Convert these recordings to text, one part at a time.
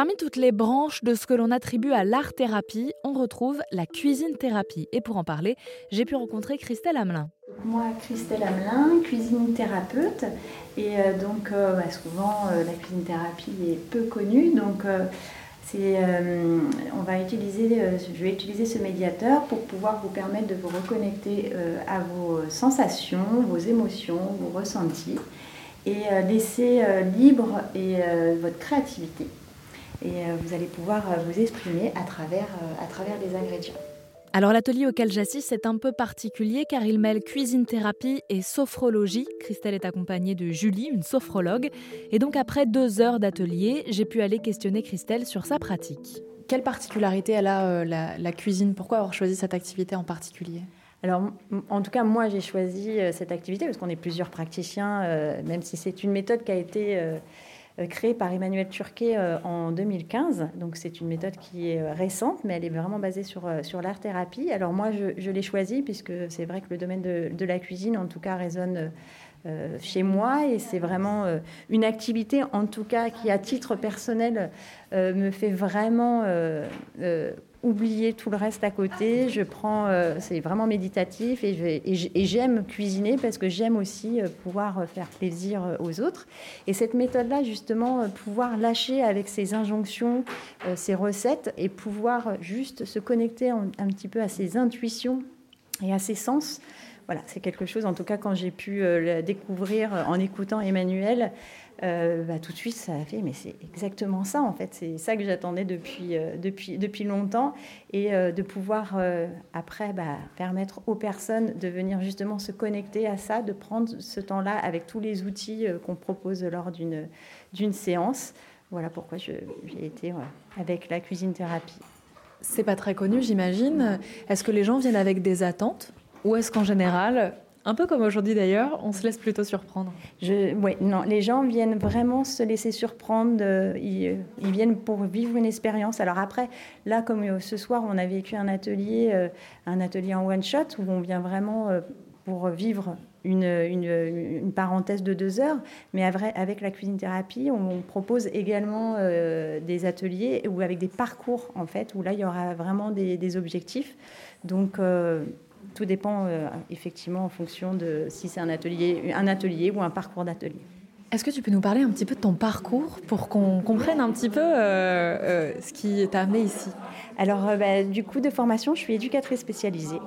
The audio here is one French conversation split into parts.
Parmi toutes les branches de ce que l'on attribue à l'art-thérapie, on retrouve la cuisine-thérapie. Et pour en parler, j'ai pu rencontrer Christelle Hamelin. Moi, Christelle Hamelin, cuisine thérapeute. Et euh, donc, euh, souvent, euh, la cuisine thérapie est peu connue. Donc, on va utiliser, je vais utiliser ce médiateur pour pouvoir vous permettre de vous reconnecter à vos sensations, vos émotions, vos ressentis et laisser libre votre créativité et euh, vous allez pouvoir euh, vous exprimer à travers, euh, à travers les ingrédients. Alors l'atelier auquel j'assiste est un peu particulier car il mêle cuisine-thérapie et sophrologie. Christelle est accompagnée de Julie, une sophrologue. Et donc après deux heures d'atelier, j'ai pu aller questionner Christelle sur sa pratique. Quelle particularité elle a la, cuisine? Pourquoi avoir choisi cette activité en particulier? Alors, en tout cas, moi, j'ai choisi cette activité parce qu'on est plusieurs praticiens, même si c'est une méthode qui a été euh, créée par Emmanuel Turquet euh, en 2015. Donc c'est une méthode qui est euh, récente, mais elle est vraiment basée sur, sur l'art-thérapie. Alors moi, je, l'ai choisie puisque c'est vrai que le domaine de, de, la cuisine, en tout cas, résonne chez moi et c'est vraiment une activité, en tout cas, qui à titre personnel me fait vraiment oublier tout le reste à côté. Je prends, euh, c'est vraiment méditatif et, j'aime cuisiner parce que j'aime aussi euh, pouvoir euh, faire plaisir aux autres. Et cette méthode-là, justement, pouvoir lâcher avec ses injonctions, ses recettes et pouvoir juste se connecter un petit peu à ses intuitions et à ses sens. Voilà, c'est quelque chose, en tout cas, quand j'ai pu le découvrir en écoutant Emmanuel, euh, bah, tout de suite, ça a fait, mais c'est exactement ça, en fait. C'est ça que j'attendais depuis, euh, depuis, depuis longtemps. Et euh, de pouvoir, après, bah, permettre aux personnes de venir justement se connecter à ça, de prendre ce temps-là avec tous les outils qu'on propose lors d'une séance. Voilà pourquoi j'ai été avec la cuisine thérapie. C'est pas très connu, j'imagine. Est-ce que les gens viennent avec des attentes ou est-ce qu'en général, un peu comme aujourd'hui d'ailleurs, on se laisse plutôt surprendre? Non, les gens viennent vraiment se laisser surprendre. Euh, ils, viennent pour vivre une expérience. Alors après, là, comme euh, ce soir, on a vécu un atelier, euh, un atelier en one shot où on vient vraiment pour vivre une, une, parenthèse de deux heures. Mais avec la cuisine thérapie, on propose également des ateliers ou avec des parcours en fait, où là, il y aura vraiment des, objectifs. Donc tout dépend euh, effectivement en fonction de si c'est un atelier, un atelier ou un parcours d'atelier. Est-ce que tu peux nous parler un petit peu de ton parcours pour qu'on comprenne un petit peu euh, euh, ce qui t'a amené ici? Alors, bah, du coup, de formation, je suis éducatrice spécialisée.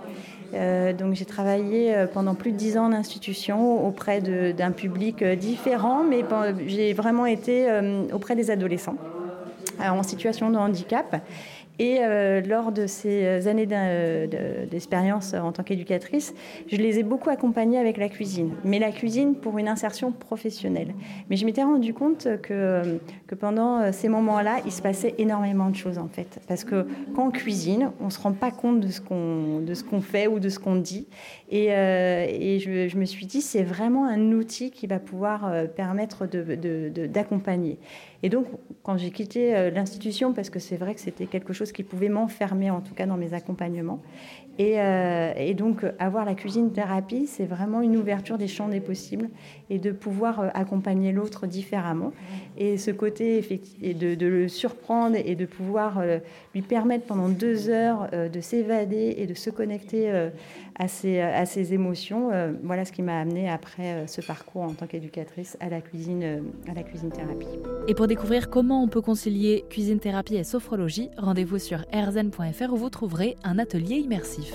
donc, j'ai travaillé pendant plus de dix ans en institution auprès d'un public différent, mais j'ai vraiment été auprès des adolescents en situation de handicap. Et euh, lors de ces années euh, d'expérience en tant qu'éducatrice, je les ai beaucoup accompagnés avec la cuisine, mais la cuisine pour une insertion professionnelle. Mais je m'étais rendu compte que, pendant ces moments-là, il se passait énormément de choses en fait. Parce que quand on cuisine, on ne se rend pas compte de ce qu'on fait ou de ce qu'on dit. Et, euh, je, me suis dit, c'est vraiment un outil qui va pouvoir permettre d'accompagner. Et donc, quand j'ai quitté l'institution, parce que c'est vrai que c'était quelque chose qui pouvait m'enfermer, en tout cas dans mes accompagnements. Et, euh, et, donc, avoir la cuisine thérapie, c'est vraiment une ouverture des champs des possibles et de pouvoir euh, accompagner l'autre différemment. Et ce côté de, de, le surprendre et de pouvoir euh, lui permettre pendant deux heures de s'évader et de se connecter à ses, à ses émotions, voilà ce qui m'a amené après ce parcours en tant qu'éducatrice à la cuisine, à la cuisine thérapie. Et pour découvrir comment on peut concilier cuisine thérapie et sophrologie, sur rzn.fr où vous trouverez un atelier immersif.